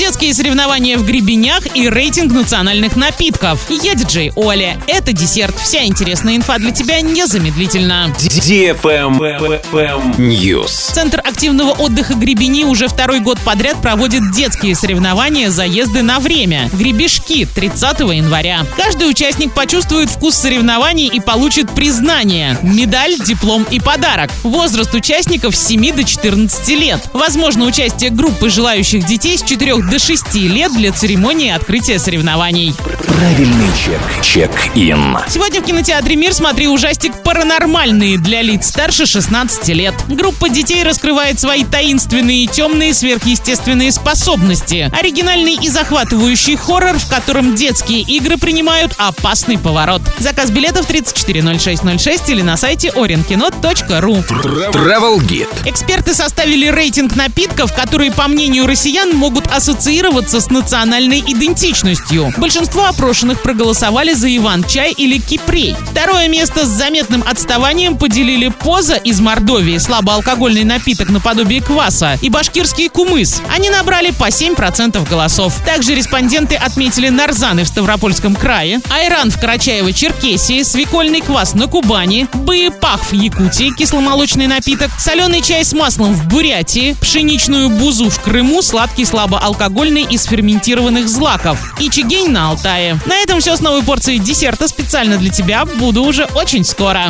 детские соревнования в гребенях и рейтинг национальных напитков. Я диджей Оля. Это десерт. Вся интересная инфа для тебя незамедлительно. News. Центр активного отдыха Гребени уже второй год подряд проводит детские соревнования «Заезды на время» — «Гребешки» 30 января. Каждый участник почувствует вкус соревнований и получит признание, медаль, диплом и подарок. Возраст участников с 7 до 14 лет. Возможно участие группы желающих детей с 4 до 6 лет для церемонии открытия соревнований. Правильный чек. Чек-ин. Сегодня в кинотеатре «Мир» смотри ужастик «Паранормальные» для лиц старше 16 лет. Группа детей раскрывает свои таинственные и темные сверхъестественные способности. Оригинальный и захватывающий хоррор, в котором детские игры принимают опасный поворот. Заказ билетов 340606 или на сайте orinkino.ru. Travel Guide. Эксперты составили рейтинг напитков, которые, по мнению россиян, могут ассоциироваться с национальной идентичностью. Большинство опрошенных проголосовали за Иван-чай или Кипрей. Второе место с заметным отставанием поделили поза из Мордовии, слабоалкогольный напиток наподобие кваса, и башкирский кумыс. Они набрали по 7% голосов. Также респонденты отметили нарзаны в Ставропольском крае, айран в Карачаево-Черкесии, свекольный квас на Кубани, быепах в Якутии, кисломолочный напиток, соленый чай с маслом в Бурятии, пшеничную бузу в Крыму, сладкий слабоалкогольный из ферментированных злаков и чигень на Алтае. На этом все с новой порцией десерта специально для тебя. Буду уже очень скоро.